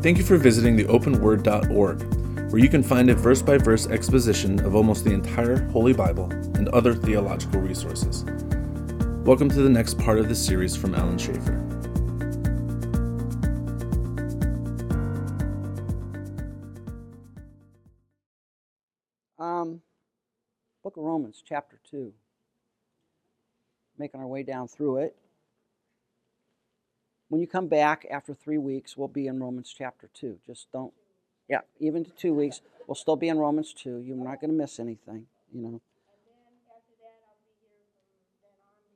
Thank you for visiting the openword.org, where you can find a verse by verse exposition of almost the entire Holy Bible and other theological resources. Welcome to the next part of this series from Alan Schaefer. Um, Book of Romans, chapter 2. Making our way down through it. When you come back after three weeks, we'll be in Romans chapter 2. Just don't, yeah, even to two weeks, we'll still be in Romans 2. You're not going to miss anything, you know.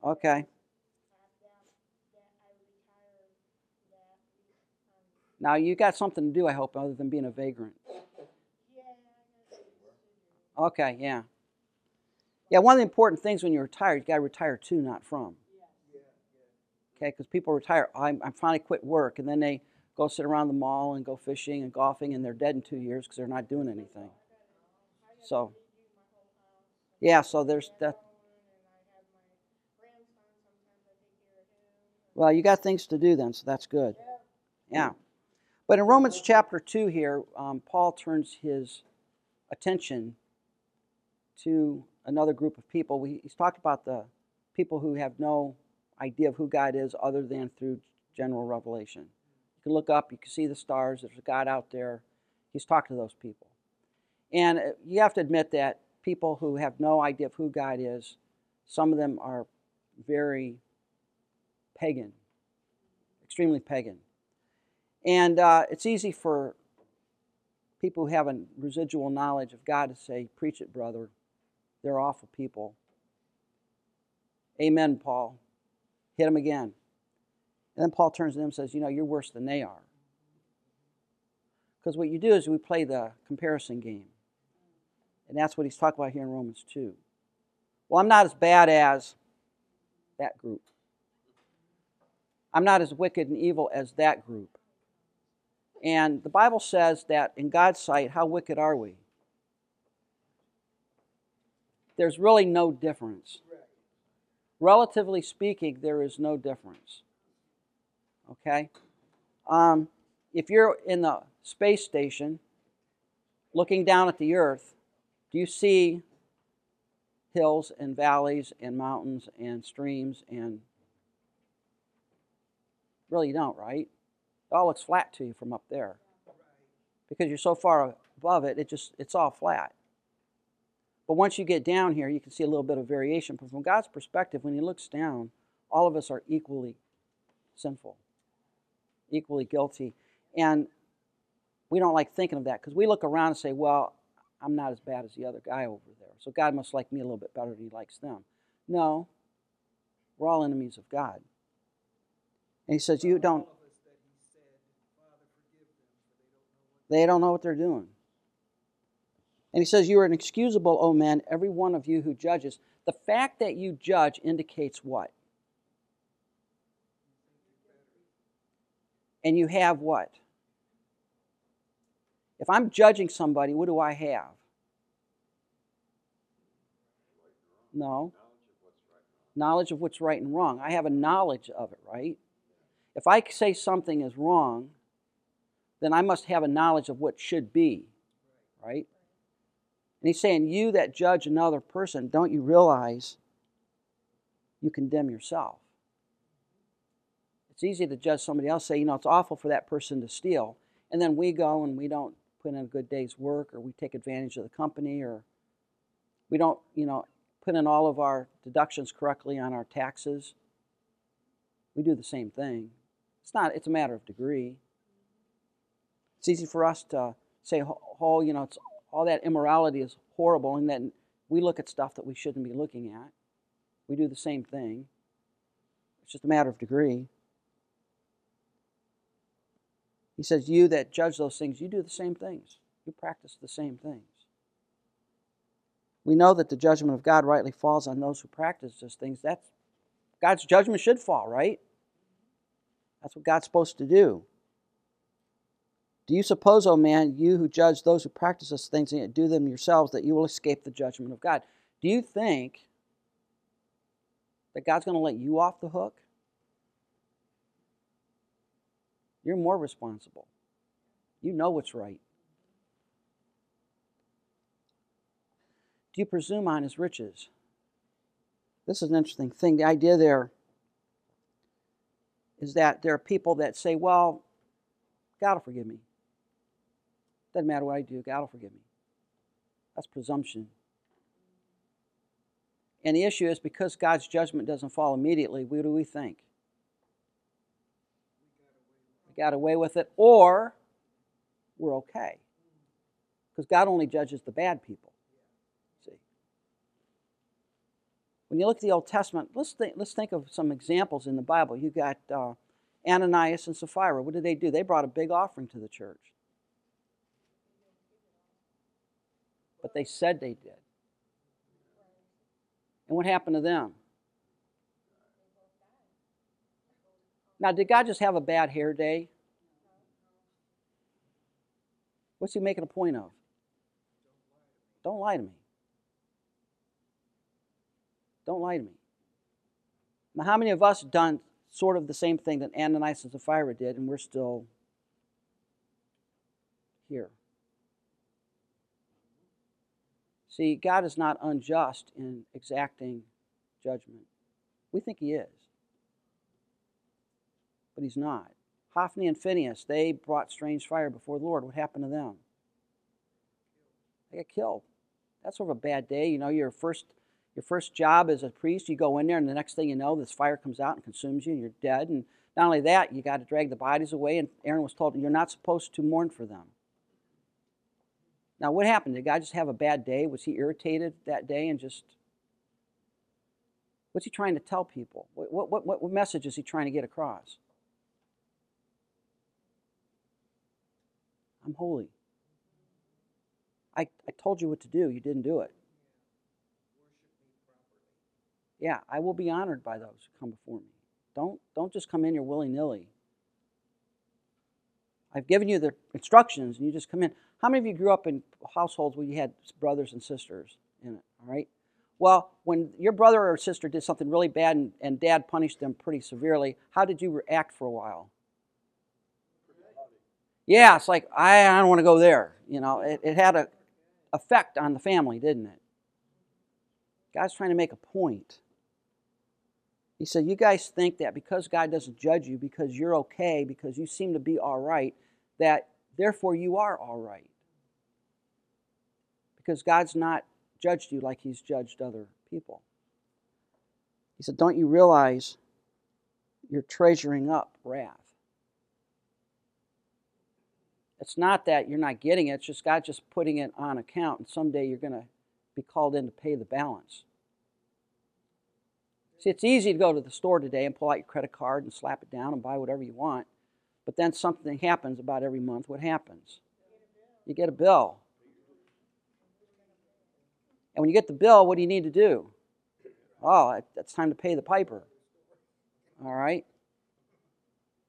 Okay. Now, you got something to do, I hope, other than being a vagrant. Okay, yeah. Yeah, one of the important things when you retire, you got to retire to, not from. Okay, because people retire, I'm, I'm finally quit work, and then they go sit around the mall and go fishing and golfing, and they're dead in two years because they're not doing anything. So, yeah, so there's that. Well, you got things to do then, so that's good. Yeah. But in Romans chapter 2 here, um, Paul turns his attention to another group of people. We, he's talked about the people who have no idea of who God is other than through general revelation. You can look up, you can see the stars, there's a God out there. He's talked to those people. And uh, you have to admit that people who have no idea of who God is, some of them are very pagan, extremely pagan. And uh, it's easy for people who have a residual knowledge of God to say, Preach it, brother. They're awful people. Amen, Paul. Hit them again. And then Paul turns to them and says, You know, you're worse than they are. Because what you do is we play the comparison game. And that's what he's talking about here in Romans 2. Well, I'm not as bad as that group. I'm not as wicked and evil as that group. And the Bible says that in God's sight, how wicked are we? There's really no difference. Relatively speaking, there is no difference. Okay? Um, if you're in the space station looking down at the earth, do you see hills and valleys and mountains and streams and really you don't, right? It all looks flat to you from up there. Because you're so far above it, it just it's all flat. But once you get down here, you can see a little bit of variation. But from God's perspective, when He looks down, all of us are equally sinful, equally guilty. And we don't like thinking of that because we look around and say, well, I'm not as bad as the other guy over there. So God must like me a little bit better than He likes them. No, we're all enemies of God. And He says, you don't. They don't know what they're doing. And he says, You are inexcusable, O men, every one of you who judges. The fact that you judge indicates what? And you have what? If I'm judging somebody, what do I have? No. Knowledge of what's right and wrong. I have a knowledge of it, right? If I say something is wrong, then I must have a knowledge of what should be, right? And he's saying, You that judge another person, don't you realize you condemn yourself? It's easy to judge somebody else, say, You know, it's awful for that person to steal. And then we go and we don't put in a good day's work or we take advantage of the company or we don't, you know, put in all of our deductions correctly on our taxes. We do the same thing. It's not, it's a matter of degree. It's easy for us to say, oh, you know, it's all that immorality is horrible and that we look at stuff that we shouldn't be looking at. We do the same thing. It's just a matter of degree. He says, You that judge those things, you do the same things. You practice the same things. We know that the judgment of God rightly falls on those who practice those things. That's God's judgment should fall, right? That's what God's supposed to do. Do you suppose, O oh man, you who judge those who practice those things and do them yourselves, that you will escape the judgment of God? Do you think that God's going to let you off the hook? You're more responsible. You know what's right. Do you presume on his riches? This is an interesting thing. The idea there is that there are people that say, well, God will forgive me. Doesn't matter what I do, God will forgive me. That's presumption. And the issue is because God's judgment doesn't fall immediately, what do we think? We got away with it, or we're okay. Because God only judges the bad people. See? When you look at the Old Testament, let's think, let's think of some examples in the Bible. You got uh, Ananias and Sapphira. What did they do? They brought a big offering to the church. But they said they did. And what happened to them? Now, did God just have a bad hair day? What's he making a point of? Don't lie to me. Don't lie to me. Now, how many of us done sort of the same thing that Ananias and Sapphira did, and we're still here? See, God is not unjust in exacting judgment. We think He is, but He's not. Hophni and Phinehas, they brought strange fire before the Lord. What happened to them? They got killed. That's sort of a bad day. You know, your first your first job as a priest, you go in there, and the next thing you know, this fire comes out and consumes you, and you're dead. And not only that, you got to drag the bodies away. And Aaron was told you're not supposed to mourn for them. Now, what happened? Did God just have a bad day? Was he irritated that day and just. What's he trying to tell people? What, what, what, what message is he trying to get across? I'm holy. I, I told you what to do, you didn't do it. Yeah, I will be honored by those who come before me. Don't, don't just come in here willy nilly. I've given you the instructions and you just come in. How many of you grew up in households where you had brothers and sisters in it? All right. Well, when your brother or sister did something really bad and, and dad punished them pretty severely, how did you react for a while? Yeah, it's like, I, I don't want to go there. You know, it, it had an effect on the family, didn't it? God's trying to make a point. He said, You guys think that because God doesn't judge you, because you're okay, because you seem to be all right, that therefore you are all right because God's not judged you like He's judged other people. He said, Don't you realize you're treasuring up wrath? It's not that you're not getting it, it's just God just putting it on account, and someday you're going to be called in to pay the balance. See, it's easy to go to the store today and pull out your credit card and slap it down and buy whatever you want, but then something happens about every month. What happens? You get a bill. And when you get the bill, what do you need to do? Oh, it's time to pay the piper. All right?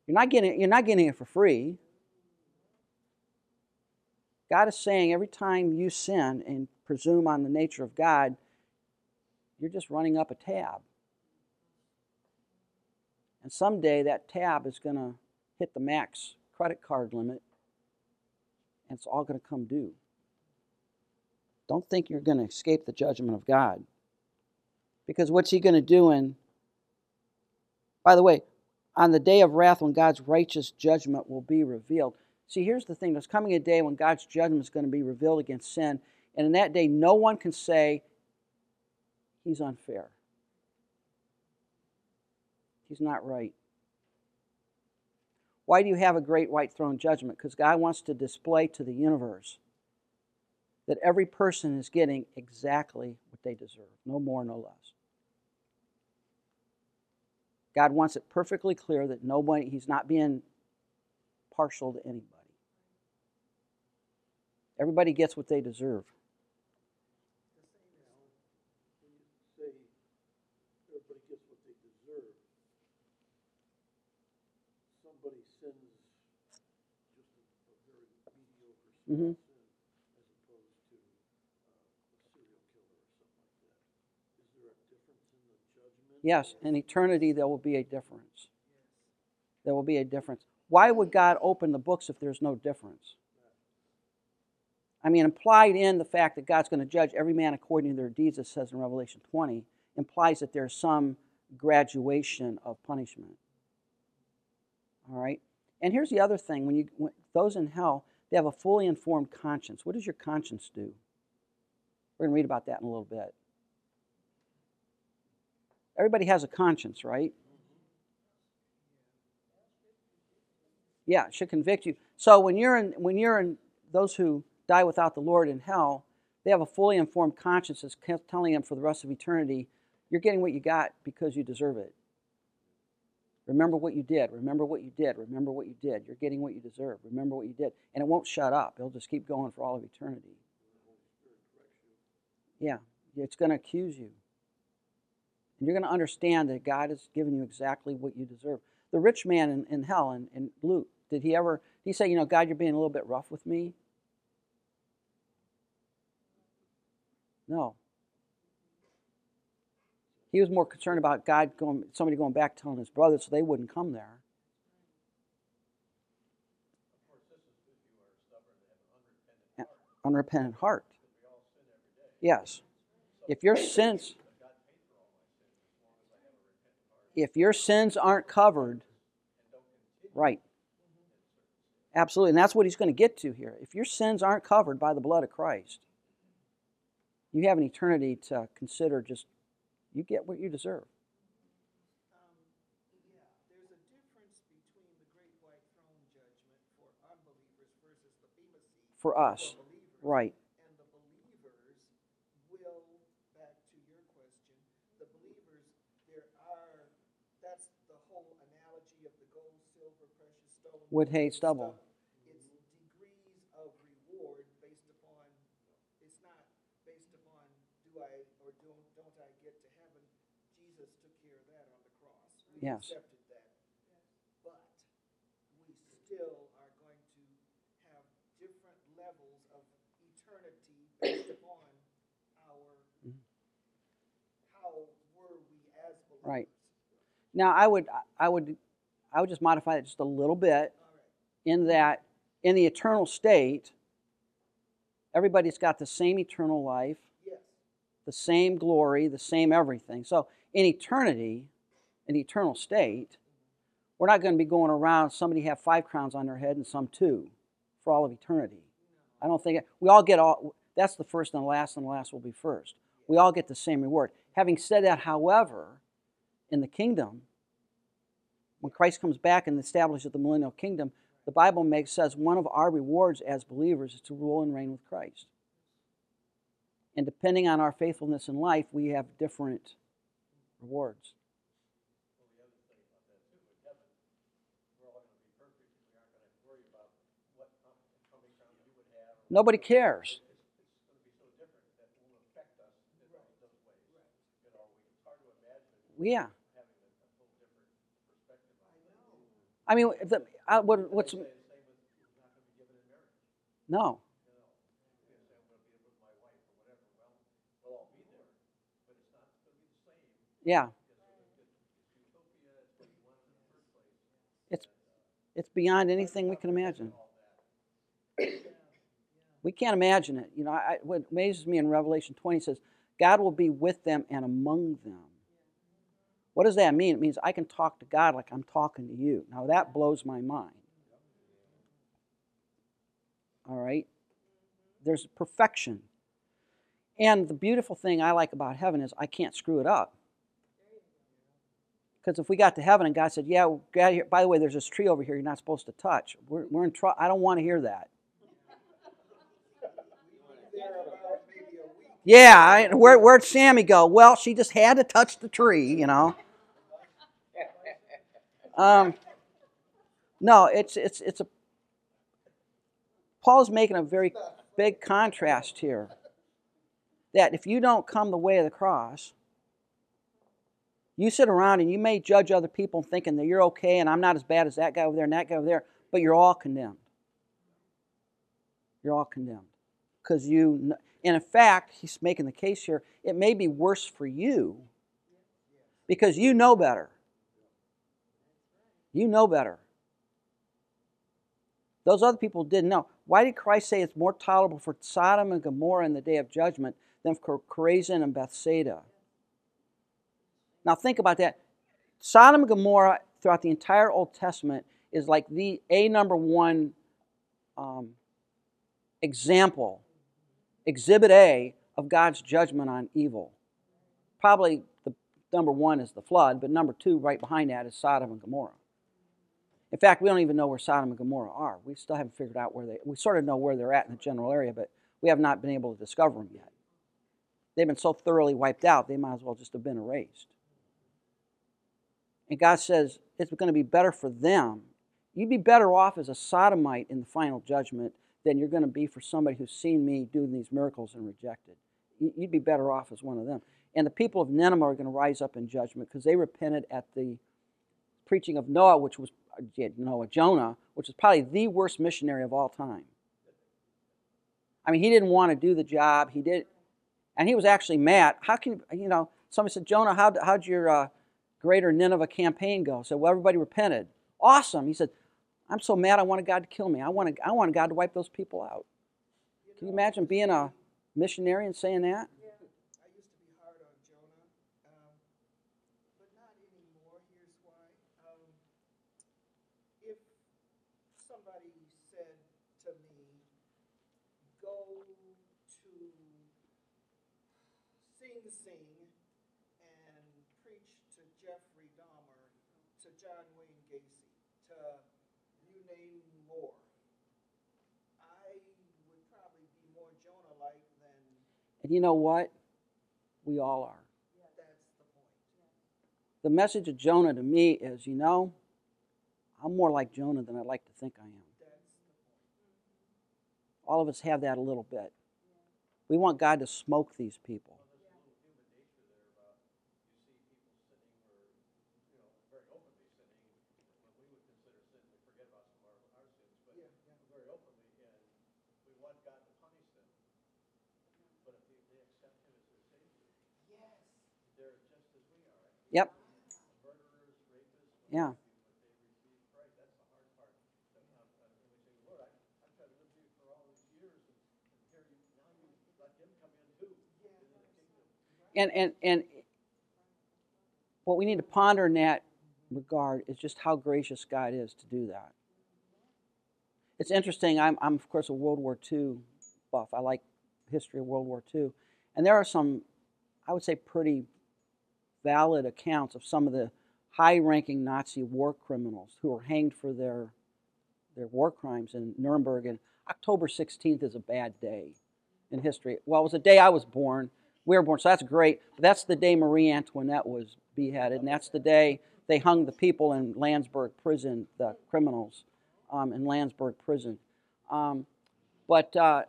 You're not getting you're not getting it for free. God is saying every time you sin and presume on the nature of God, you're just running up a tab. And someday that tab is going to hit the max credit card limit and it's all going to come due. Don't think you're going to escape the judgment of God. Because what's he going to do in, by the way, on the day of wrath when God's righteous judgment will be revealed. See, here's the thing there's coming a day when God's judgment is going to be revealed against sin. And in that day, no one can say he's unfair. He's not right. Why do you have a great white throne judgment? Because God wants to display to the universe that every person is getting exactly what they deserve, no more, no less. God wants it perfectly clear that nobody, He's not being partial to anybody. Everybody gets what they deserve. Mm-hmm. Yes, in eternity there will be a difference. There will be a difference. Why would God open the books if there's no difference? I mean, implied in the fact that God's going to judge every man according to their deeds, it says in Revelation 20, implies that there's some graduation of punishment. All right? And here's the other thing when you when those in hell, they have a fully informed conscience. What does your conscience do? We're going to read about that in a little bit. Everybody has a conscience, right? Yeah, it should convict you. So when you're in when you're in those who die without the Lord in hell, they have a fully informed conscience that's telling them for the rest of eternity, you're getting what you got because you deserve it. Remember what you did. Remember what you did. Remember what you did. You're getting what you deserve. Remember what you did. And it won't shut up. It'll just keep going for all of eternity. Yeah, it's going to accuse you. And you're going to understand that God has given you exactly what you deserve. The rich man in, in hell, in, in Luke, did he ever, he say, you know, God, you're being a little bit rough with me? No. He was more concerned about God going, somebody going back telling his brothers so they wouldn't come there. Unrepentant heart. Yes. If your sins if your sins aren't covered, right. Absolutely. And that's what he's going to get to here. If your sins aren't covered by the blood of Christ, you have an eternity to consider just, you get what you deserve. Um, yeah, there's a difference between the great white throne judgment for unbelievers versus the Bema seat for us. for. Right. And the believers will, back to your question, the believers, there are, that's the whole analogy of the gold, silver, precious stone. Wood, hay, stubble. stuff. It's degrees of reward based upon, it's not based upon do I or don't, don't I get to heaven. Jesus took care of that on the cross. We Yes. accepted that. But we still are going to have different levels of eternity based upon our Mhm. how were we as believers. Right. Now, I would, I would, I would just modify it just a little bit All right. in that in the eternal state, everybody's got the same eternal life, Yes. the same glory, the same everything. So in eternity, the eternal state, we're not going to be going around somebody have five crowns on their head and some two for all of eternity. I don't think we all get all that's the first and the last and the last will be first. We all get the same reward. Having said that, however, in the kingdom, when Christ comes back and establishes the millennial kingdom, the Bible makes says one of our rewards as believers is to rule and reign with Christ. And depending on our faithfulness in life, we have different rewards. Nobody cares. Yeah. I mean, the, uh, what, what's no. Yeah. It's it's beyond anything we can imagine. We can't imagine it. You know, I, what amazes me in Revelation 20 says, God will be with them and among them. What does that mean? It means I can talk to God like I'm talking to you. Now that blows my mind. All right? There's perfection. And the beautiful thing I like about heaven is I can't screw it up. Because if we got to heaven and God said, "Yeah, here, by the way, there's this tree over here you're not supposed to touch," we're, we're in trouble. I don't want to hear that. There about maybe a week. Yeah, where, where'd Sammy go? Well, she just had to touch the tree, you know. Um, no, it's it's it's a. Paul's making a very big contrast here. That if you don't come the way of the cross, you sit around and you may judge other people thinking that you're okay and I'm not as bad as that guy over there and that guy over there, but you're all condemned. You're all condemned because you. And in fact, he's making the case here. It may be worse for you because you know better. You know better. Those other people didn't know. Why did Christ say it's more tolerable for Sodom and Gomorrah in the day of judgment than for Chorazin and Bethsaida? Now think about that. Sodom and Gomorrah throughout the entire Old Testament is like the a number one um, example, exhibit A of God's judgment on evil. Probably the number one is the flood, but number two, right behind that, is Sodom and Gomorrah. In fact, we don't even know where Sodom and Gomorrah are. We still haven't figured out where they. We sort of know where they're at in the general area, but we have not been able to discover them yet. They've been so thoroughly wiped out, they might as well just have been erased. And God says it's going to be better for them. You'd be better off as a sodomite in the final judgment than you're going to be for somebody who's seen me doing these miracles and rejected. You'd be better off as one of them. And the people of Nineveh are going to rise up in judgment because they repented at the preaching of Noah, which was Noah, Jonah, which is probably the worst missionary of all time. I mean, he didn't want to do the job. He did, and he was actually mad. How can you you know? Somebody said, Jonah, how how'd your uh, greater Nineveh campaign go? So well, everybody repented. Awesome. He said, I'm so mad. I wanted God to kill me. I wanted I wanted God to wipe those people out. Can you imagine being a missionary and saying that? And you know what? We all are. The message of Jonah to me is you know, I'm more like Jonah than I'd like to think I am. All of us have that a little bit. We want God to smoke these people. Yep. Yeah. And, and, and what we need to ponder in that regard is just how gracious God is to do that. It's interesting. I'm, I'm of course, a World War II buff. I like history of World War II. And there are some, I would say, pretty valid accounts of some of the high ranking Nazi war criminals who were hanged for their, their war crimes in Nuremberg. And October 16th is a bad day in history. Well, it was the day I was born. We were born, so that's great. But that's the day Marie Antoinette was beheaded, and that's the day they hung the people in Landsberg prison, the criminals um, in Landsberg prison. Um, but uh,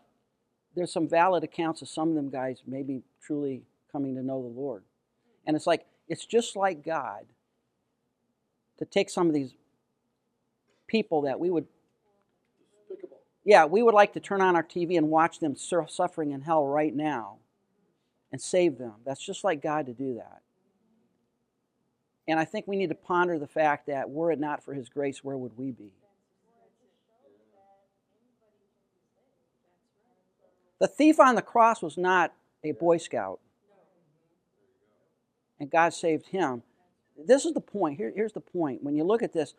there's some valid accounts of some of them guys maybe truly coming to know the Lord. And it's like, it's just like God to take some of these people that we would, yeah, we would like to turn on our TV and watch them suffering in hell right now and save them. That's just like God to do that. And I think we need to ponder the fact that were it not for His grace, where would we be? The thief on the cross was not a Boy Scout and God saved him. This is the point. Here, here's the point. When you look at this,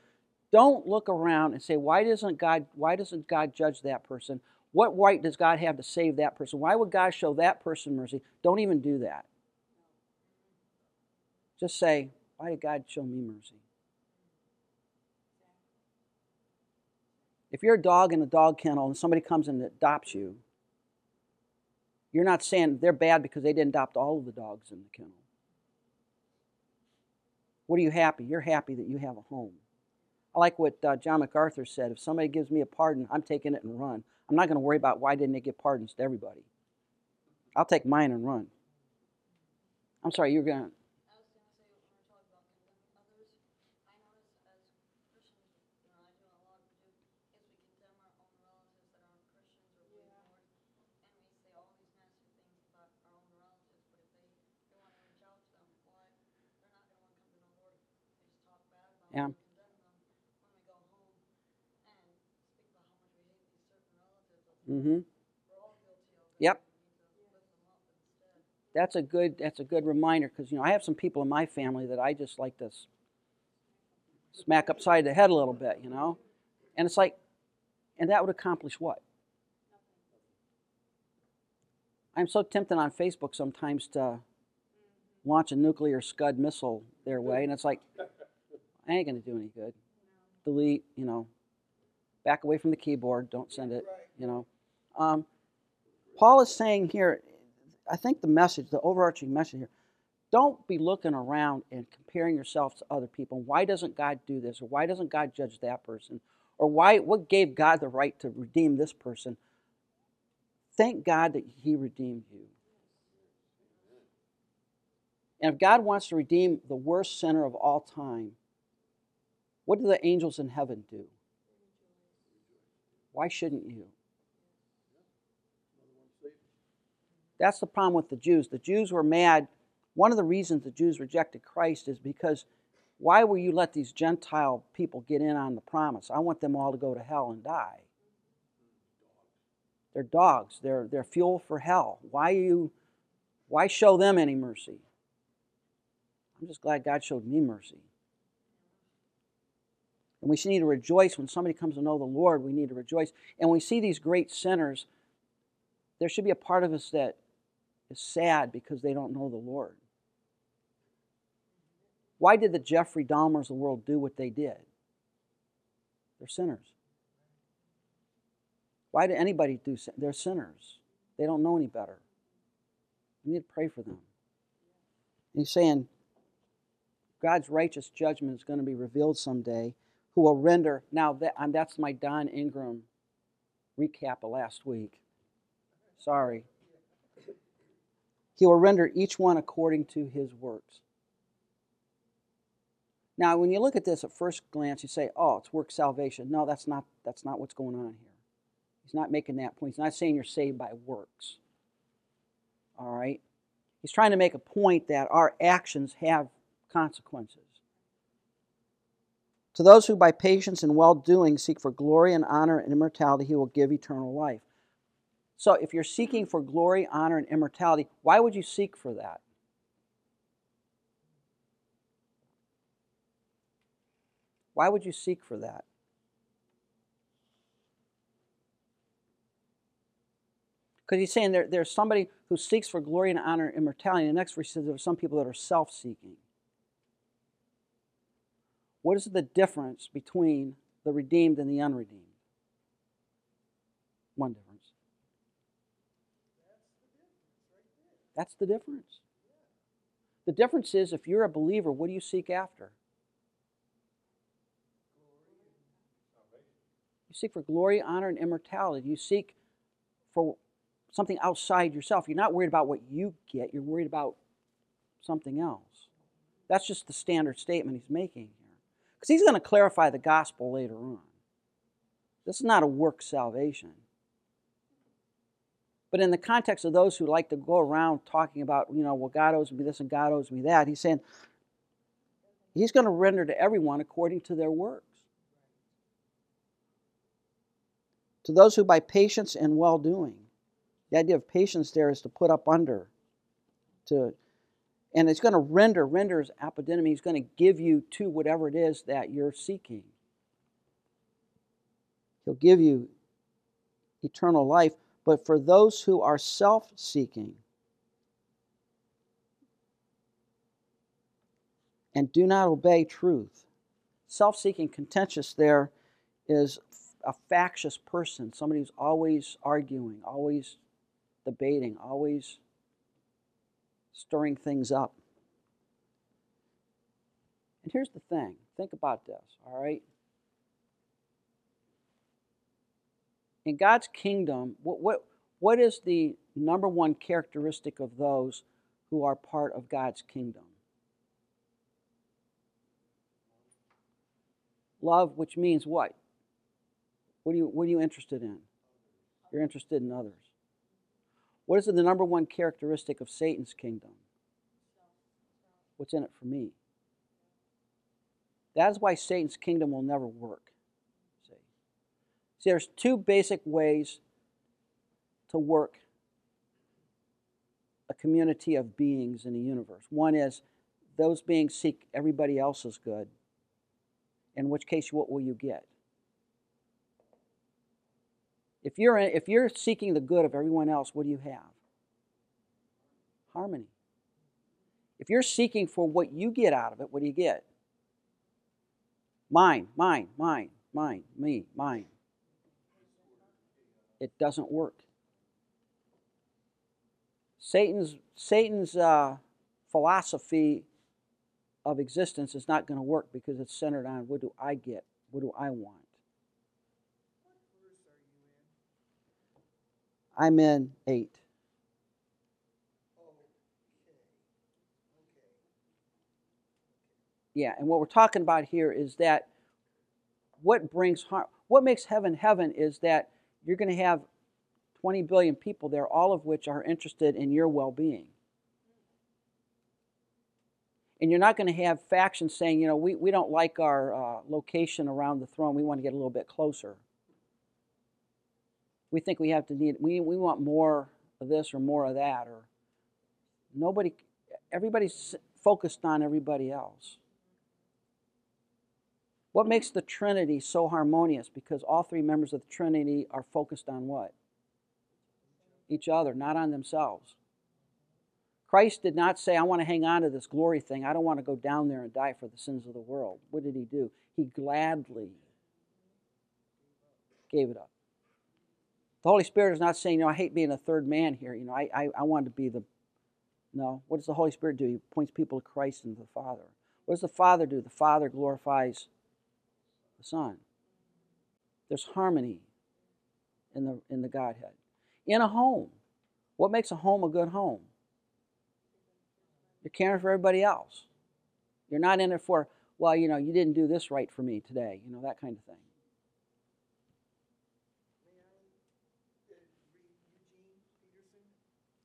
don't look around and say, why doesn't God why doesn't God judge that person? What right does God have to save that person? Why would God show that person mercy? Don't even do that. Just say, why did God show me mercy? If you're a dog in a dog kennel and somebody comes and adopts you, you're not saying they're bad because they didn't adopt all of the dogs in the kennel. What are you happy? You're happy that you have a home. I like what uh, John MacArthur said. If somebody gives me a pardon, I'm taking it and run. I'm not going to worry about why didn't they give pardons to everybody. I'll take mine and run. I'm sorry, you're going to. Yeah. Mm-hmm. Yep. That's a good. That's a good reminder because you know I have some people in my family that I just like to smack upside the head a little bit, you know, and it's like, and that would accomplish what? I'm so tempted on Facebook sometimes to launch a nuclear Scud missile their way, and it's like, I ain't gonna do any good. Delete, you know, back away from the keyboard. Don't send it, you know. Um, Paul is saying here, I think the message, the overarching message here, don't be looking around and comparing yourself to other people. Why doesn't God do this? Or why doesn't God judge that person? Or why what gave God the right to redeem this person? Thank God that He redeemed you. And if God wants to redeem the worst sinner of all time, what do the angels in heaven do? Why shouldn't you? That's the problem with the Jews. The Jews were mad. One of the reasons the Jews rejected Christ is because why will you let these Gentile people get in on the promise? I want them all to go to hell and die. They're dogs. They're, they're fuel for hell. Why you why show them any mercy? I'm just glad God showed me mercy. And we need to rejoice when somebody comes to know the Lord. We need to rejoice. And we see these great sinners, there should be a part of us that is sad because they don't know the Lord. Why did the Jeffrey Dahmers of the world do what they did? They're sinners. Why did anybody do sin? They're sinners. They don't know any better. We need to pray for them. And he's saying God's righteous judgment is going to be revealed someday, who will render. Now, that, and that's my Don Ingram recap of last week. Sorry. He will render each one according to his works. Now, when you look at this at first glance, you say, "Oh, it's work salvation." No, that's not. That's not what's going on here. He's not making that point. He's not saying you're saved by works. All right. He's trying to make a point that our actions have consequences. To those who by patience and well doing seek for glory and honor and immortality, he will give eternal life. So if you're seeking for glory, honor, and immortality, why would you seek for that? Why would you seek for that? Because he's saying there, there's somebody who seeks for glory and honor and immortality. And the next verse says there are some people that are self seeking. What is the difference between the redeemed and the unredeemed? One difference. That's the difference. The difference is if you're a believer, what do you seek after? You seek for glory, honor, and immortality. You seek for something outside yourself. You're not worried about what you get, you're worried about something else. That's just the standard statement he's making. Because he's going to clarify the gospel later on. This is not a work salvation. But in the context of those who like to go around talking about, you know, well, God owes me this and God owes me that, he's saying he's going to render to everyone according to their works. To those who by patience and well doing, the idea of patience there is to put up under, to, and it's going to render, render is he's going to give you to whatever it is that you're seeking. He'll give you eternal life but for those who are self seeking and do not obey truth. Self seeking, contentious there is a factious person, somebody who's always arguing, always debating, always stirring things up. And here's the thing think about this, all right? in God's kingdom, what, what, what is the number one characteristic of those who are part of God's kingdom? Love, which means what? What are you, what are you interested in? You're interested in others. What is the number one characteristic of Satan's kingdom? What's in it for me? That is why Satan's kingdom will never work. See, there's two basic ways to work a community of beings in the universe. One is those beings seek everybody else's good, in which case, what will you get? If you're, if you're seeking the good of everyone else, what do you have? Harmony. If you're seeking for what you get out of it, what do you get? Mine, mine, mine, mine, me, mine. It doesn't work. Satan's, Satan's uh, philosophy of existence is not going to work because it's centered on what do I get? What do I want? I'm in 8. Yeah, and what we're talking about here is that what brings harm, what makes heaven heaven is that you're going to have 20 billion people there, all of which are interested in your well being. And you're not going to have factions saying, you know, we, we don't like our uh, location around the throne, we want to get a little bit closer. We think we have to need, we, we want more of this or more of that, or nobody, everybody's focused on everybody else. What makes the Trinity so harmonious? Because all three members of the Trinity are focused on what? Each other, not on themselves. Christ did not say, I want to hang on to this glory thing. I don't want to go down there and die for the sins of the world. What did he do? He gladly gave it up. The Holy Spirit is not saying, you know, I hate being a third man here. You know, I, I, I want to be the. No. What does the Holy Spirit do? He points people to Christ and the Father. What does the Father do? The Father glorifies the Son. There's harmony in the, in the Godhead. In a home, what makes a home a good home? You're caring for everybody else. You're not in it for, well, you know, you didn't do this right for me today, you know, that kind of thing.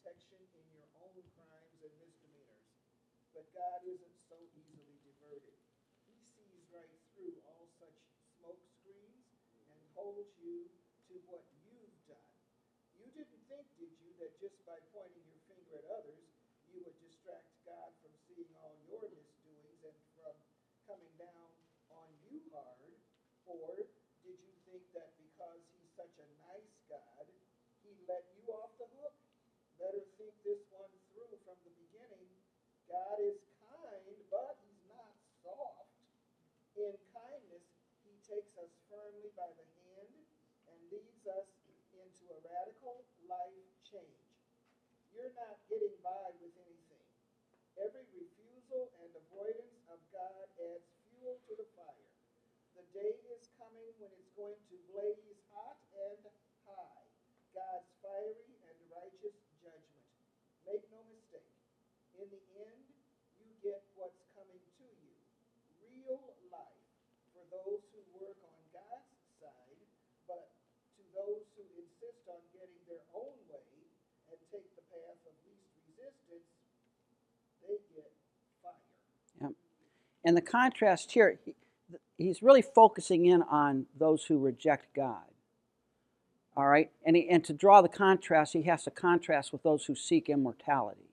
detection in your own crimes and misdemeanors. But God isn't so easily diverted. He sees right through all such smoke screens and holds you to what you've done. You didn't think, did you, that just by pointing your finger at others, you would distract God from seeing all your misdoings and from coming down on you hard or did you think that because he's such a nice God, he let you off? Better think this one through from the beginning. God is kind, but he's not soft. In kindness, he takes us firmly by the hand and leads us into a radical life change. You're not getting by with anything. Every refusal and avoidance of God adds fuel to the fire. The day is coming when it's going to blaze hot and high, God's fiery and righteous judgment. Make no mistake, in the end, you get what's coming to you real life for those who work on God's side, but to those who insist on getting their own way and take the path of least resistance, they get fire. And the contrast here, he's really focusing in on those who reject God. All right? And, he, and to draw the contrast, he has to contrast with those who seek immortality.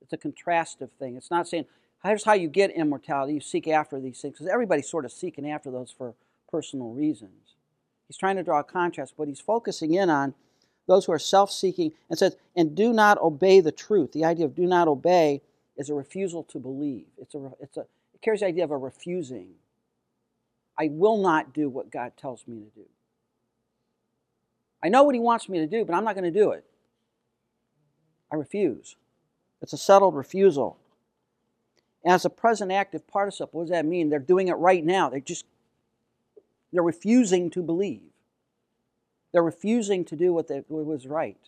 It's a contrastive thing. It's not saying, here's how you get immortality. You seek after these things. Because everybody's sort of seeking after those for personal reasons. He's trying to draw a contrast, but he's focusing in on those who are self seeking and says, and do not obey the truth. The idea of do not obey is a refusal to believe. It's a, it's a, it carries the idea of a refusing. I will not do what God tells me to do. I know what He wants me to do, but I'm not going to do it. I refuse. It's a settled refusal. As a present active participle, what does that mean? They're doing it right now. They're just they're refusing to believe. They're refusing to do what, they, what was right.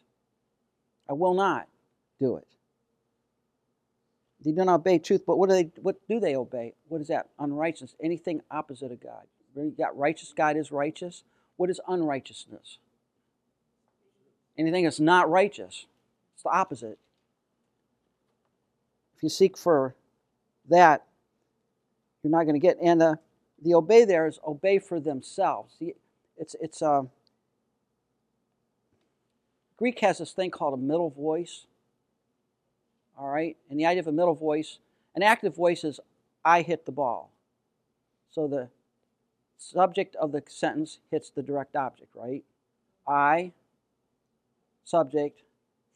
I will not do it. They do not obey truth, but what do they what do they obey? What is that? Unrighteousness. Anything opposite of God. You got righteous, God is righteous. What is unrighteousness? Anything that's not righteous. It's the opposite. If you seek for that, you're not going to get. And uh, the obey there is obey for themselves. It's it's uh, Greek has this thing called a middle voice. All right, and the idea of a middle voice, an active voice is I hit the ball. So the subject of the sentence hits the direct object, right? I, subject,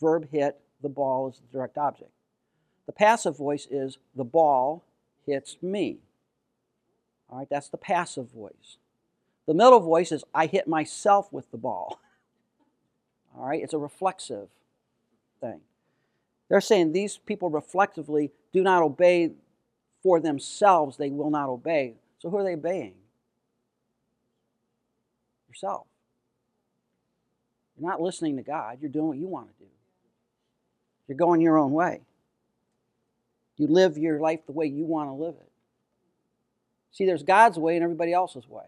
verb hit, the ball is the direct object. The passive voice is the ball hits me. All right, that's the passive voice. The middle voice is I hit myself with the ball. All right, it's a reflexive thing. They're saying these people reflectively do not obey for themselves, they will not obey. So who are they obeying? Yourself. You're not listening to God, you're doing what you want to do. You're going your own way. You live your life the way you want to live it. See, there's God's way and everybody else's way.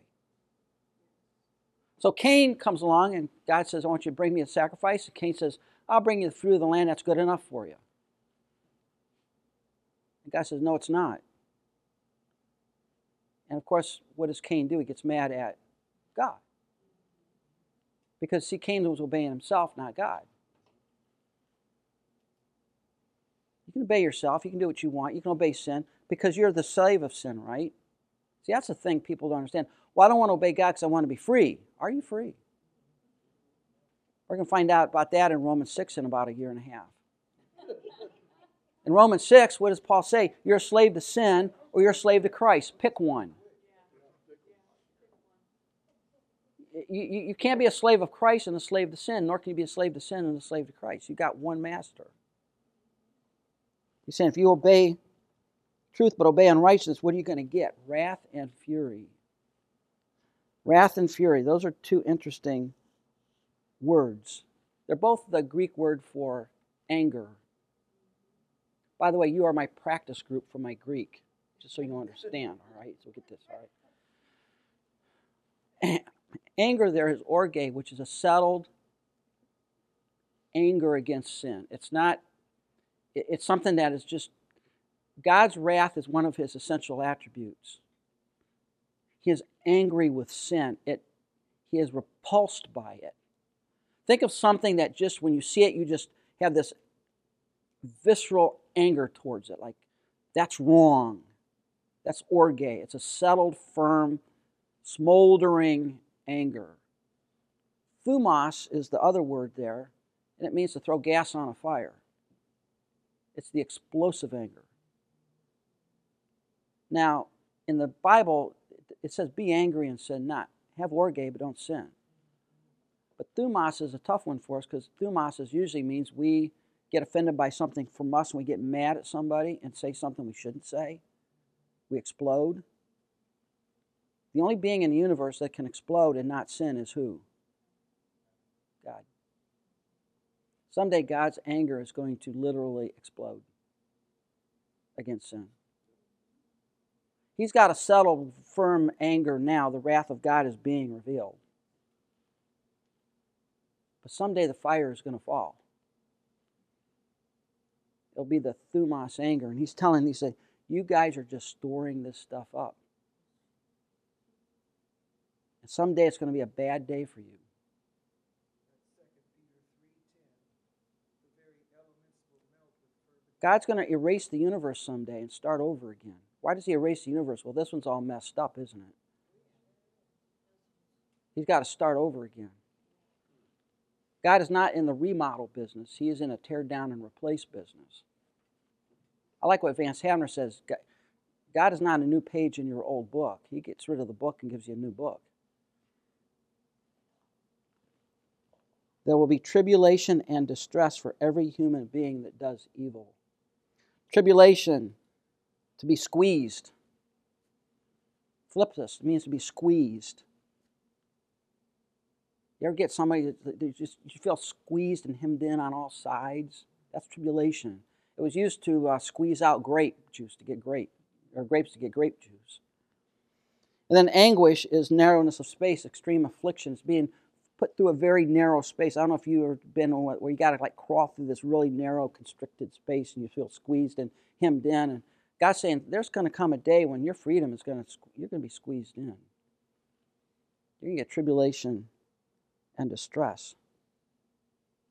So Cain comes along and God says, I want you to bring me a sacrifice. And Cain says, I'll bring you the fruit of the land. That's good enough for you. And God says, No, it's not. And of course, what does Cain do? He gets mad at God. Because, see, Cain was obeying himself, not God. You can obey yourself. You can do what you want. You can obey sin because you're the slave of sin, right? See, that's the thing people don't understand. Well, I don't want to obey God because I want to be free. Are you free? We're going to find out about that in Romans 6 in about a year and a half. In Romans 6, what does Paul say? You're a slave to sin or you're a slave to Christ. Pick one. You, you, you can't be a slave of Christ and a slave to sin, nor can you be a slave to sin and a slave to Christ. You've got one master. He's saying if you obey truth but obey unrighteousness, what are you going to get? Wrath and fury. Wrath and fury. Those are two interesting words. They're both the Greek word for anger. By the way, you are my practice group for my Greek, just so you understand, all right? So get this, all right? Anger there is orge, which is a settled anger against sin. It's not, it's something that is just God's wrath is one of his essential attributes. He is angry with sin. It, he is repulsed by it. Think of something that just when you see it, you just have this visceral anger towards it. Like, that's wrong. That's orge. It's a settled, firm, smoldering anger. Thumos is the other word there, and it means to throw gas on a fire. It's the explosive anger. Now, in the Bible, it says, be angry and sin not. Have orge, but don't sin. But thumos is a tough one for us because thumos is usually means we get offended by something from us and we get mad at somebody and say something we shouldn't say. We explode. The only being in the universe that can explode and not sin is who? God. Someday God's anger is going to literally explode against sin. He's got a settled, firm anger now. The wrath of God is being revealed. But someday the fire is going to fall. It'll be the thumos anger. And he's telling, he said, You guys are just storing this stuff up. And someday it's going to be a bad day for you. God's going to erase the universe someday and start over again. Why does he erase the universe? Well, this one's all messed up, isn't it? He's got to start over again. God is not in the remodel business, He is in a tear down and replace business. I like what Vance Havner says God is not a new page in your old book, He gets rid of the book and gives you a new book. There will be tribulation and distress for every human being that does evil. Tribulation to be squeezed. Thlipsis, means to be squeezed. You ever get somebody that, just you feel squeezed and hemmed in on all sides? That's tribulation. It was used to uh, squeeze out grape juice to get grape, or grapes to get grape juice. And then anguish is narrowness of space, extreme afflictions, being put through a very narrow space. I don't know if you've been where you got to like crawl through this really narrow, constricted space, and you feel squeezed and hemmed in. And God's saying there's going to come a day when your freedom is going to you're going to be squeezed in. You're going to get tribulation and distress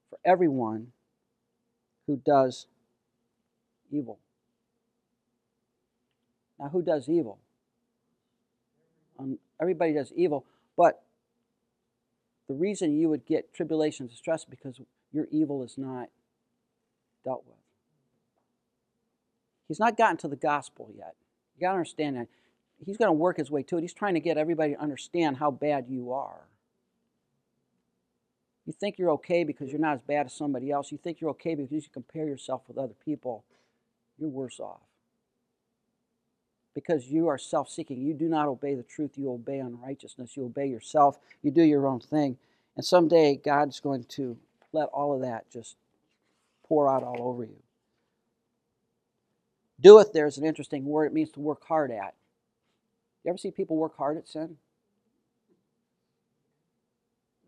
for everyone who does evil. Now, who does evil? Um, everybody does evil, but the reason you would get tribulation and distress because your evil is not dealt with. He's not gotten to the gospel yet. You got to understand that. He's going to work his way to it. He's trying to get everybody to understand how bad you are. You think you're okay because you're not as bad as somebody else. You think you're okay because you compare yourself with other people. You're worse off. Because you are self seeking. You do not obey the truth, you obey unrighteousness. You obey yourself. You do your own thing. And someday God's going to let all of that just pour out all over you. Doeth there is an interesting word. It means to work hard at. You ever see people work hard at sin?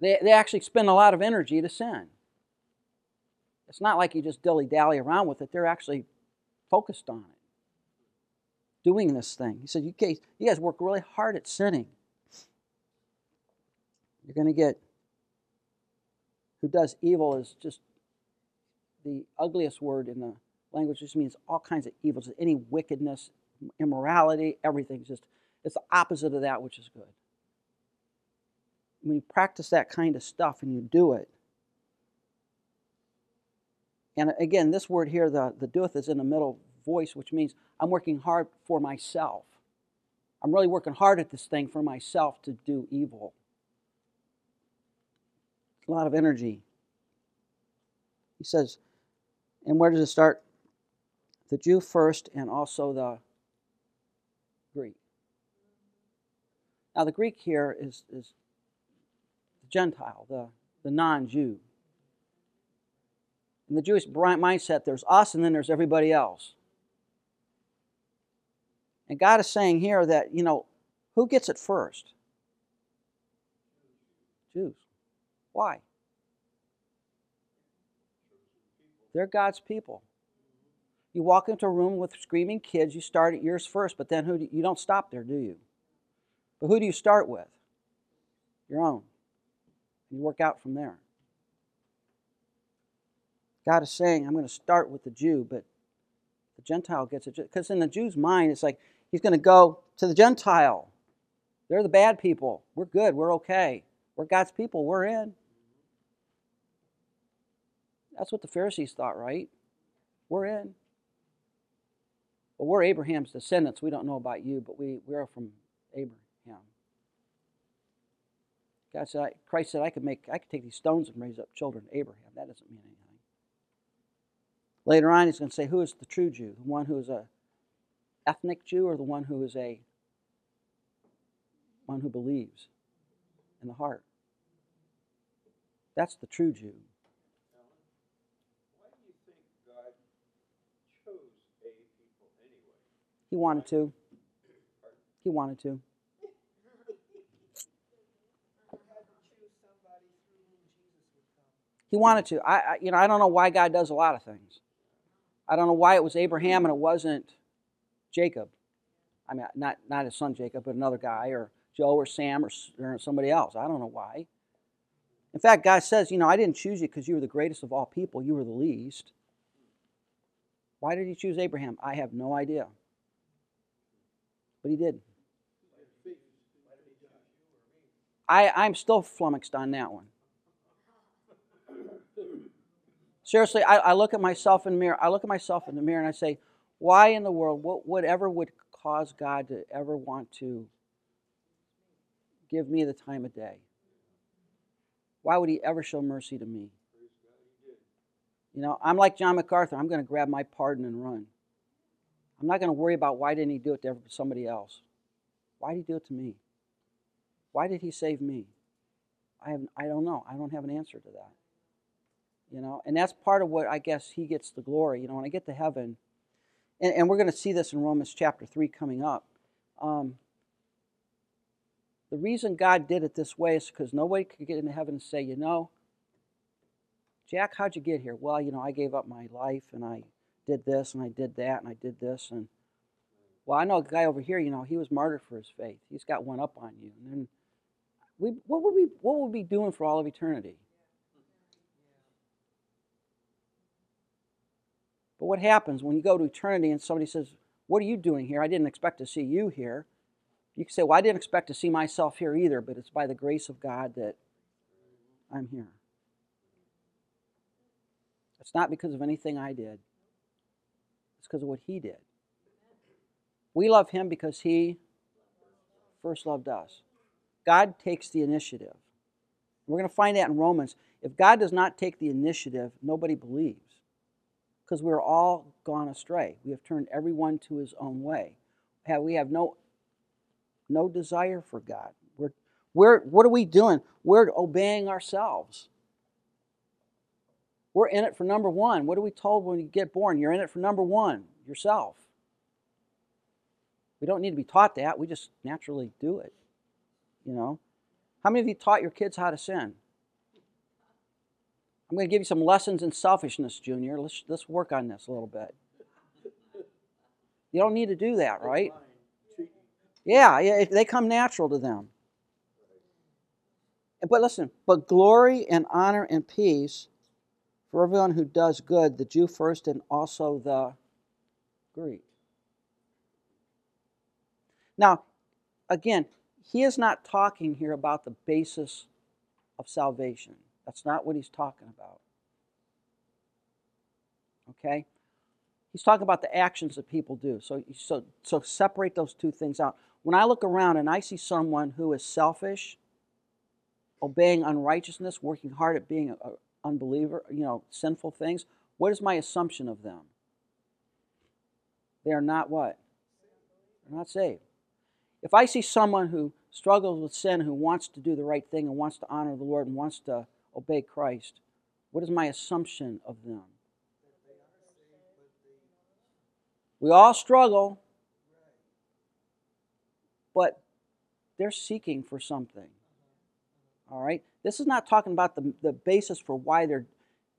They, they actually spend a lot of energy to sin. It's not like you just dilly dally around with it, they're actually focused on it, doing this thing. He said, You guys, you guys work really hard at sinning. You're going to get who does evil is just the ugliest word in the language. Just means all kinds of evils, any wickedness, immorality, everything. Just it's the opposite of that which is good when you practice that kind of stuff and you do it, and again, this word here, the, the doeth, is in the middle voice, which means I'm working hard for myself. I'm really working hard at this thing for myself to do evil. A lot of energy. He says, and where does it start? The Jew first and also the Greek. Now, the Greek here is, is Gentile, the, the non Jew. In the Jewish mindset, there's us and then there's everybody else. And God is saying here that, you know, who gets it first? Jews. Why? They're God's people. You walk into a room with screaming kids, you start at yours first, but then who do, you don't stop there, do you? But who do you start with? Your own. You work out from there. God is saying, I'm going to start with the Jew, but the Gentile gets it. Because in the Jew's mind, it's like he's going to go to the Gentile. They're the bad people. We're good. We're okay. We're God's people. We're in. That's what the Pharisees thought, right? We're in. Well, we're Abraham's descendants. We don't know about you, but we, we are from Abraham. God said, I, Christ said, I could make, I could take these stones and raise up children Abraham. That doesn't mean anything. Later on, he's going to say, who is the true Jew? The one who is a ethnic Jew or the one who is a one who believes in the heart? That's the true Jew. He wanted to. He wanted to. He wanted to. I, I, you know, I don't know why God does a lot of things. I don't know why it was Abraham and it wasn't Jacob. I mean, not not his son Jacob, but another guy, or Joe, or Sam, or, or somebody else. I don't know why. In fact, God says, you know, I didn't choose you because you were the greatest of all people. You were the least. Why did He choose Abraham? I have no idea. But He did. I, I'm still flummoxed on that one. Seriously, I, I look at myself in the mirror. I look at myself in the mirror and I say, why in the world, what, whatever would cause God to ever want to give me the time of day? Why would He ever show mercy to me? You know, I'm like John MacArthur. I'm going to grab my pardon and run. I'm not going to worry about why didn't He do it to somebody else. Why did He do it to me? Why did He save me? I have I don't know. I don't have an answer to that. You know, and that's part of what I guess he gets the glory. You know, when I get to heaven, and, and we're going to see this in Romans chapter three coming up. Um, the reason God did it this way is because nobody could get into heaven and say, you know, Jack, how'd you get here? Well, you know, I gave up my life and I did this and I did that and I did this and well, I know a guy over here. You know, he was martyred for his faith. He's got one up on you. And then we, what would we, what would we be doing for all of eternity? But what happens when you go to eternity and somebody says, "What are you doing here? I didn't expect to see you here." You can say, "Well, I didn't expect to see myself here either, but it's by the grace of God that I'm here." It's not because of anything I did. It's because of what he did. We love him because he first loved us. God takes the initiative. We're going to find that in Romans. If God does not take the initiative, nobody believes. Because we're all gone astray. We have turned everyone to his own way. We have no, no desire for God. We're, we're, what are we doing? We're obeying ourselves. We're in it for number one. What are we told when you get born? You're in it for number one, yourself. We don't need to be taught that. We just naturally do it. You know? How many of you taught your kids how to sin? I'm going to give you some lessons in selfishness, Junior. Let's, let's work on this a little bit. You don't need to do that, right? Yeah, yeah they come natural to them. But listen, but glory and honor and peace for everyone who does good, the Jew first and also the Greek. Now, again, he is not talking here about the basis of salvation. That's not what he's talking about. Okay? He's talking about the actions that people do. So, so, so separate those two things out. When I look around and I see someone who is selfish, obeying unrighteousness, working hard at being an unbeliever, you know, sinful things, what is my assumption of them? They are not what? They're not saved. If I see someone who struggles with sin, who wants to do the right thing and wants to honor the Lord and wants to obey Christ, what is my assumption of them? We all struggle, but they're seeking for something. All right? This is not talking about the, the basis for why they're.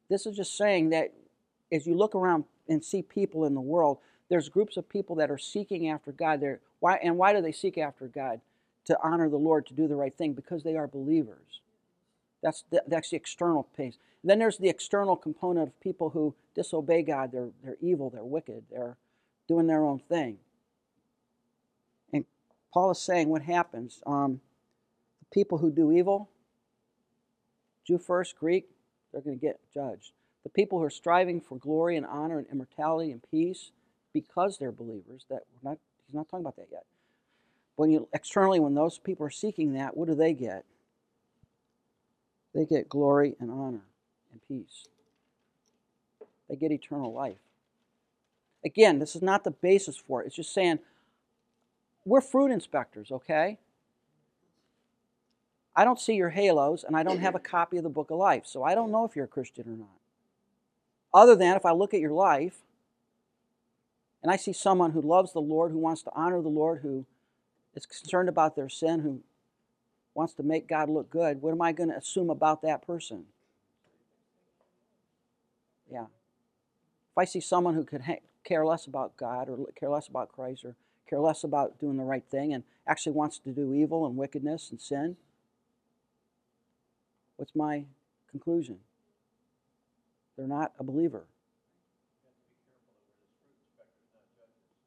This is just saying that as you look around and see people in the world, there's groups of people that are seeking after God. They're, why, and why do they seek after God? To honor the Lord, to do the right thing, because they are believers. That's the, that's the external piece. Then there's the external component of people who disobey God. They're, they're evil, they're wicked, they're doing their own thing. And Paul is saying what happens. Um, people who do evil, Jew first, Greek, they're going to get judged. The people who are striving for glory and honor and immortality and peace, because they're believers. That we're not, he's not talking about that yet. When you externally, when those people are seeking that, what do they get? They get glory and honor and peace. They get eternal life. Again, this is not the basis for it. It's just saying we're fruit inspectors, okay? I don't see your halos and I don't have a copy of the book of life, so I don't know if you're a Christian or not. Other than if I look at your life and I see someone who loves the Lord, who wants to honor the Lord, who is concerned about their sin, who wants to make God look good, what am I going to assume about that person? Yeah. If I see someone who could care less about God or care less about Christ or care less about doing the right thing and actually wants to do evil and wickedness and sin, what's my conclusion? They're not a believer.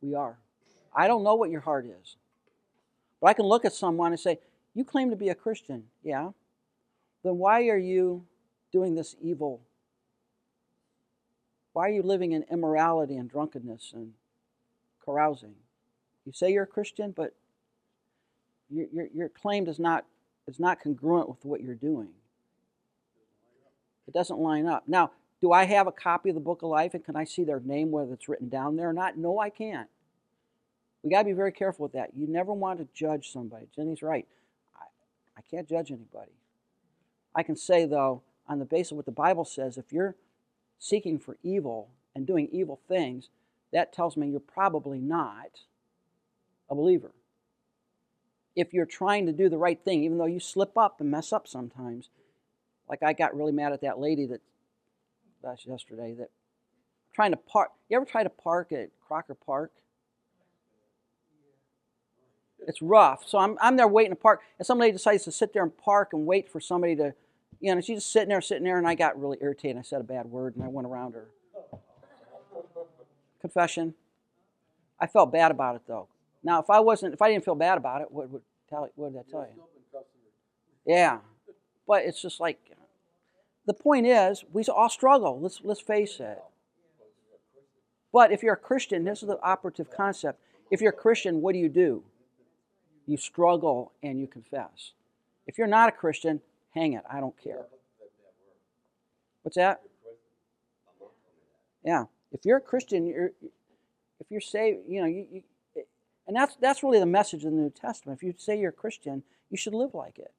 We are. I don't know what your heart is. But I can look at someone and say, You claim to be a Christian. Yeah. Then why are you doing this evil? Why are you living in immorality and drunkenness and carousing? You say you're a Christian, but your, your, your claim does not, is not congruent with what you're doing. It doesn't line up. Now, do I have a copy of the book of life and can I see their name, whether it's written down there or not? No, I can't. We got to be very careful with that. You never want to judge somebody. Jenny's right. I, I can't judge anybody. I can say, though, on the basis of what the Bible says, if you're seeking for evil and doing evil things, that tells me you're probably not a believer. If you're trying to do the right thing, even though you slip up and mess up sometimes, like I got really mad at that lady that that's yesterday that trying to park. You ever try to park at Crocker Park? It's rough. So I'm, I'm there waiting to park, and somebody decides to sit there and park and wait for somebody to, you know, she's just sitting there, sitting there, and I got really irritated. I said a bad word, and I went around her. Confession. I felt bad about it though. Now, if I wasn't, if I didn't feel bad about it, what would tell? What did I tell you? Yeah, but it's just like the point is, we all struggle. Let's let's face it. But if you're a Christian, this is the operative concept. If you're a Christian, what do you do? You struggle and you confess. If you're not a Christian, hang it. I don't care. What's that? Yeah. If you're a Christian, you're if you're saved, you know, you, you and that's that's really the message of the New Testament. If you say you're a Christian, you should live like it.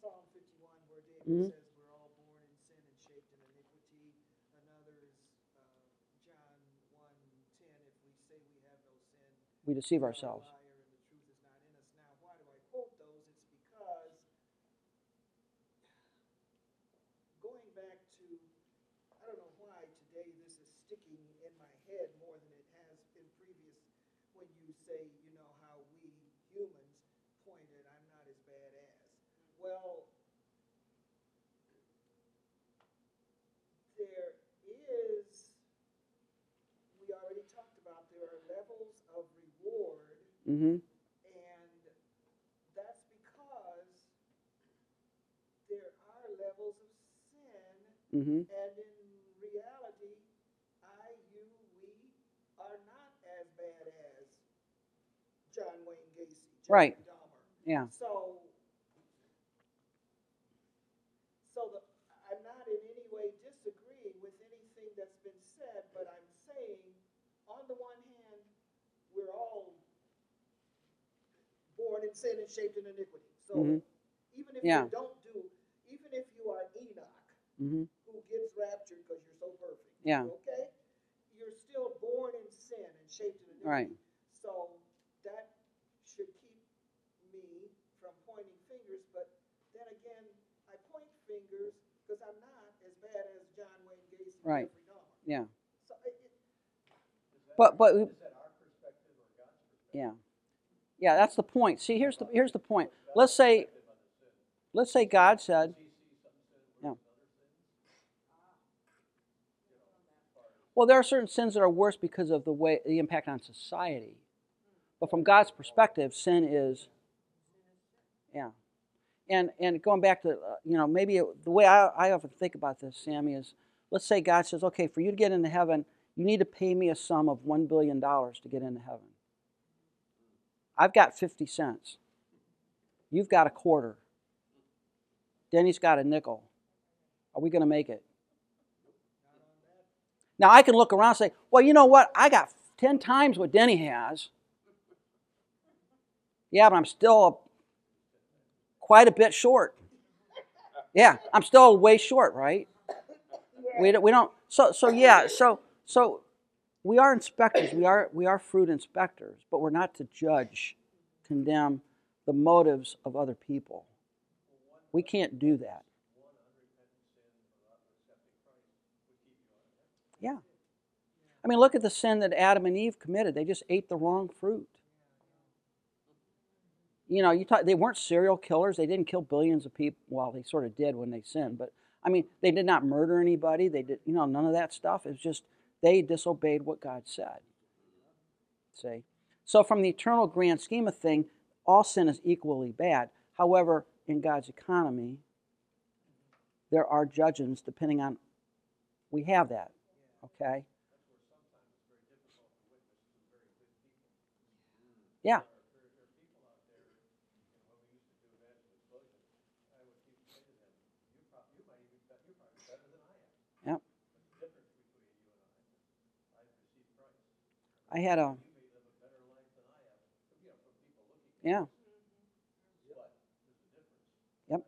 Psalm 51, where David Mhm. says, We're all born in sin and shaped in iniquity. Another is uh, John 1 10, If we say we have no sin, We deceive we are a ourselves. liar and the truth is not in us. Now, why do I quote those? It's because going back to, I don't know why today this is sticking in my head more than it has in previous, when you say, you know, how we humans pointed, I'm not as bad as. Well, there is, we already talked about, there are levels of reward Mm-hmm. and that's because there are levels of sin, Mm-hmm. and in reality, I, you, we are not as bad as John Wayne Gacy, Jeffrey Right. Dahmer. Yeah. So, so the, I'm not in any way disagreeing with anything that's been said, but I'm saying, on the one hand, we're all born in sin and shaped in iniquity. So Mhm. even if Yeah. you don't do, even if you are Enoch, Mm-hmm. who gets raptured because you're so perfect, Yeah. okay, you're still born in sin and shaped in iniquity. Right. So that should keep me from pointing fingers, but then again, I point fingers because I'm not as bad as John Wayne Gacy, Right. Yeah. So it, it, But but we- yeah, yeah. That's the point. See, here's the here's the point. Let's say, let's say God said, yeah. Well, there are certain sins that are worse because of the way the impact on society. But from God's perspective, sin is, yeah. And and going back to uh, you know maybe it, the way I, I often think about this, Sammy, is let's say God says, okay, for you to get into heaven, you need to pay me a sum of $1 billion to get into heaven. I've got 50 cents. You've got a quarter. Denny's got a nickel. Are we going to make it? Now, I can look around and say, well, you know what? I got 10 times what Denny has. Yeah, but I'm still quite a bit short. Yeah, I'm still way short, right? We don't, we don't so so yeah so so we are inspectors. We are we are fruit inspectors but we're not to judge condemn the motives of other people. We can't do that. Yeah. I mean look at the sin that adam and eve committed. They just ate the wrong fruit. You know you talk, they weren't serial killers. They didn't kill billions of people well they sort of did when they sinned but I mean, they did not murder anybody. They did, you know, none of that stuff. It's just they disobeyed what God said. See? So, from the eternal grand scheme of thing, all sin is equally bad. However, in God's economy, there are judgments depending on, we have that, okay? Yeah. Yep. I had a. Yeah. Yep.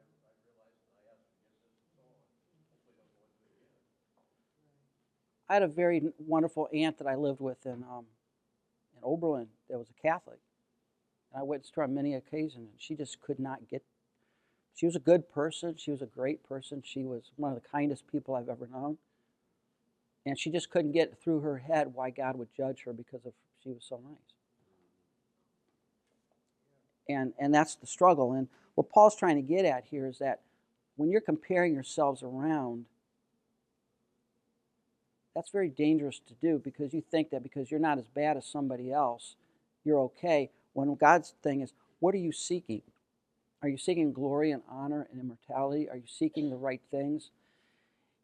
I had a very wonderful aunt that I lived with in um, in Oberlin that was a Catholic. And I went to her on many occasions, and she just could not get. She was a good person. She was a great person. She was one of the kindest people I've ever known. And she just couldn't get through her head why God would judge her because of she was so nice. And and that's the struggle. And what Paul's trying to get at here is that when you're comparing yourselves around, that's very dangerous to do because you think that because you're not as bad as somebody else, you're okay. When God's thing is, what are you seeking? Are you seeking glory and honor and immortality? Are you seeking the right things?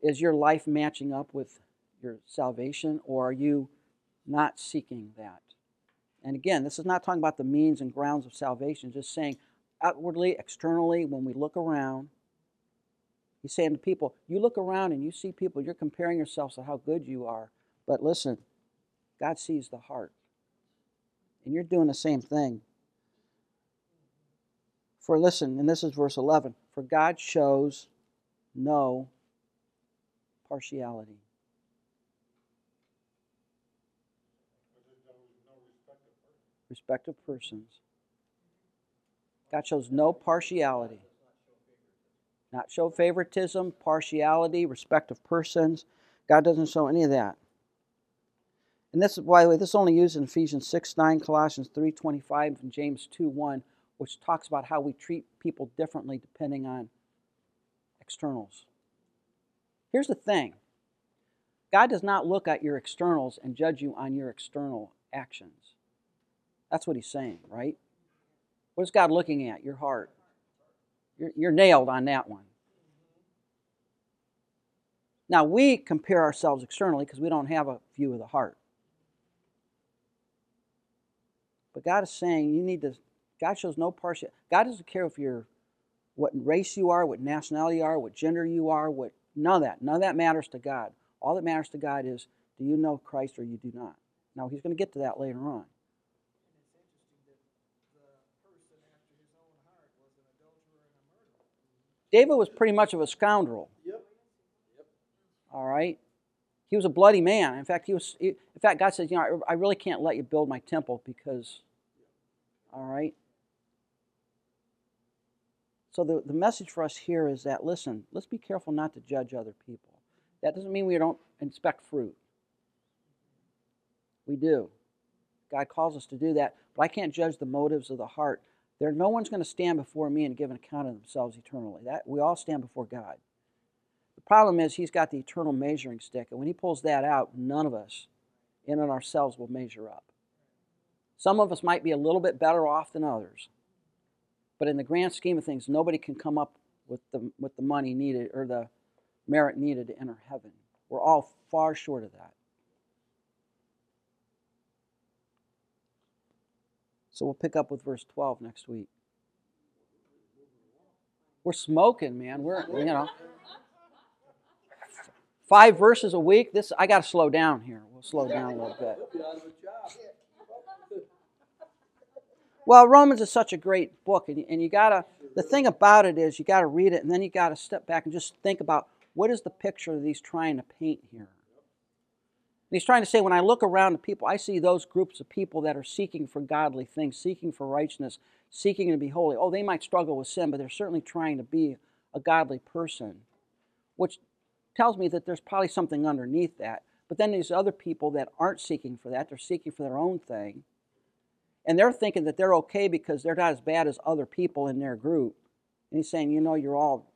Is your life matching up with your salvation, or are you not seeking that? And again, this is not talking about the means and grounds of salvation, just saying outwardly, externally, when we look around, he's saying to people, you look around and you see people, you're comparing yourselves to how good you are. But listen, God sees the heart. And you're doing the same thing. For listen, and this is verse 11 for God shows no partiality. Respect of persons. God shows no partiality. Not show favoritism, partiality, respect of persons. God doesn't show any of that. And this, is by the way, this is only used in Ephesians 6 9, Colossians 3 25, and James 2 1, which talks about how we treat people differently depending on externals. Here's the thing God does not look at your externals and judge you on your external actions. That's what he's saying, right? What is God looking at? Your heart. You're, you're nailed on that one. Now, we compare ourselves externally because we don't have a view of the heart. But God is saying you need to, God shows no partial. God doesn't care if you're, what race you are, what nationality you are, what gender you are, what, none of that. None of that matters to God. All that matters to God is do you know Christ or you do not? Now, he's going to get to that later on. David was pretty much of a scoundrel. Yep. All right. He was a bloody man. In fact, he was. In fact, God says, you know, I, I really can't let you build my temple because. All right. So the, the message for us here is that listen, let's be careful not to judge other people. That doesn't mean we don't inspect fruit. We do. God calls us to do that, but I can't judge the motives of the heart. There, no one's going to stand before me and give an account of themselves eternally. That we all stand before God. The problem is he's got the eternal measuring stick, and when he pulls that out, none of us, in and ourselves, will measure up. Some of us might be a little bit better off than others, but in the grand scheme of things, nobody can come up with the with the money needed or the merit needed to enter heaven. We're all far short of that. So we'll pick up with verse 12 next week. We're smoking, man. We're, you know, five verses a week. This I got to slow down here. We'll slow down a little bit. Well, Romans is such a great book, and, and you gotta. The thing about it is, you got to read it, and then you got to step back and just think about what is the picture that he's trying to paint here. And he's trying to say, when I look around the people, I see those groups of people that are seeking for godly things, seeking for righteousness, seeking to be holy. Oh, they might struggle with sin, but they're certainly trying to be a godly person, which tells me that there's probably something underneath that. But then there's other people that aren't seeking for that, they're seeking for their own thing. And they're thinking that they're okay because they're not as bad as other people in their group. And he's saying, you know, you're all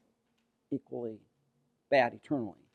equally bad eternally.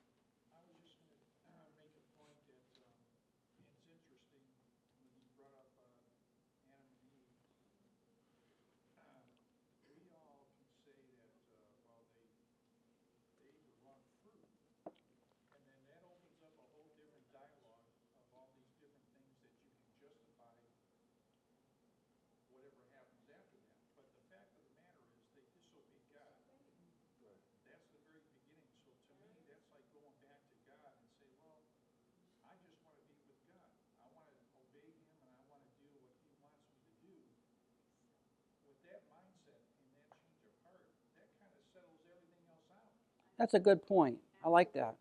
That's a good point. I like that.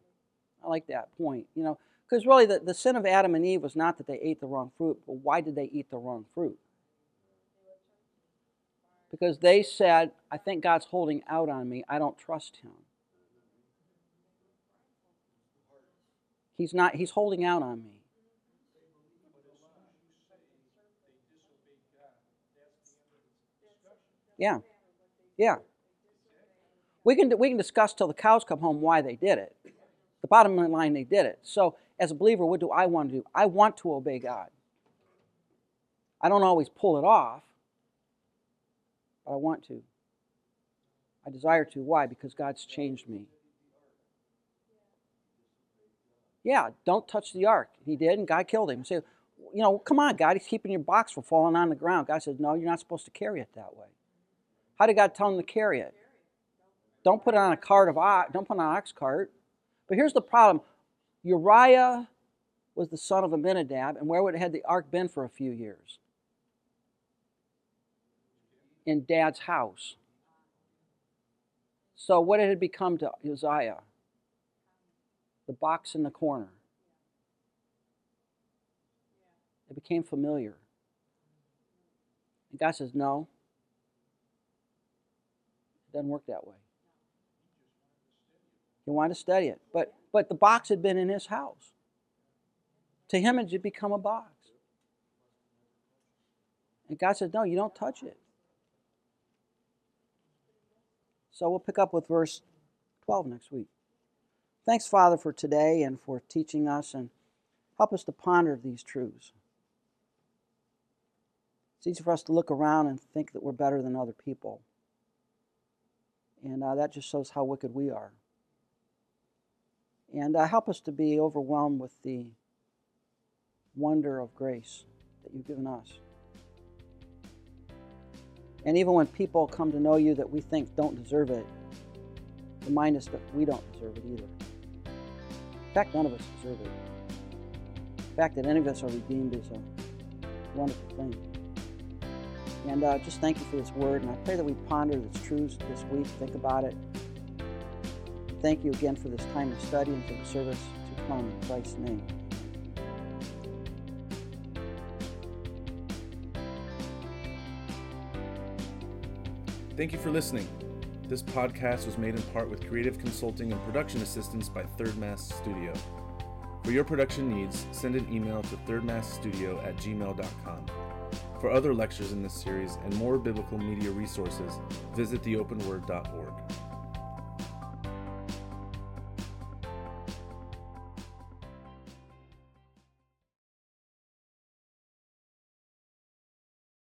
I like that point. You know, because really the, the sin of Adam and Eve was not that they ate the wrong fruit, but why did they eat the wrong fruit? Because they said, I think God's holding out on me. I don't trust him. He's not, he's holding out on me. Yeah. Yeah. We can, we can discuss till the cows come home why they did it. The bottom line, they did it. So, as a believer, what do I want to do? I want to obey God. I don't always pull it off, but I want to. I desire to. Why? Because God's changed me. Yeah, don't touch the ark. He did, and God killed him. Say, you know, come on, God, he's keeping your box from falling on the ground. God says, no, you're not supposed to carry it that way. How did God tell him to carry it? Don't put it on a cart of ox. Don't put it on an ox cart. But here's the problem: Uriah was the son of Abinadab, and where would had the ark been for a few years? In Dad's house. So what had become to Uzziah? The box in the corner. It became familiar. And God says, No, it doesn't work that way. He wanted to study it. But but the box had been in his house. To him it had become a box. And God says, No, you don't touch it. So we'll pick up with verse 12 next week. Thanks, Father, for today and for teaching us and help us to ponder these truths. It's easy for us to look around and think that we're better than other people. And uh, that just shows how wicked we are. And uh, help us to be overwhelmed with the wonder of grace that you've given us. And even when people come to know you that we think don't deserve it, remind us that we don't deserve it either. In fact, none of us deserve it. The fact that any of us are redeemed is a wonderful thing. And uh, just thank you for this word. And I pray that we ponder its truths this week, think about it. Thank you again for this time of study and for the service to come in Christ's name. Thank you for listening. This podcast was made in part with creative consulting and production assistance by Third Mass Studio. For your production needs, send an email to thirdmassstudio at gmail.com. For other lectures in this series and more biblical media resources, visit theopenword.org.